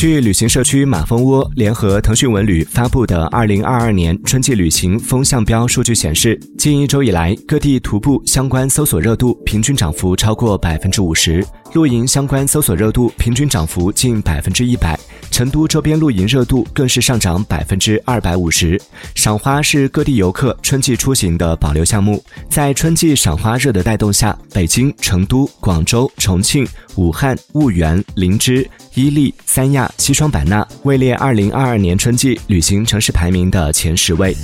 据旅行社区马蜂窝联合腾讯文旅发布的二零二二年春季旅行风向标数据显示，近一周以来，各地徒步相关搜索热度平均涨幅超过百分之五十，露营相关搜索热度平均涨幅近百分之一百，成都周边露营热度更是上涨百分之二百五十。赏花是各地游客春季出行的保留项目，在春季赏花热的带动下，北京、成都、广州、重庆、武汉、婺源、林芝。伊利、三亚、西双版纳位列二零二二年春季旅行城市排名的前十位。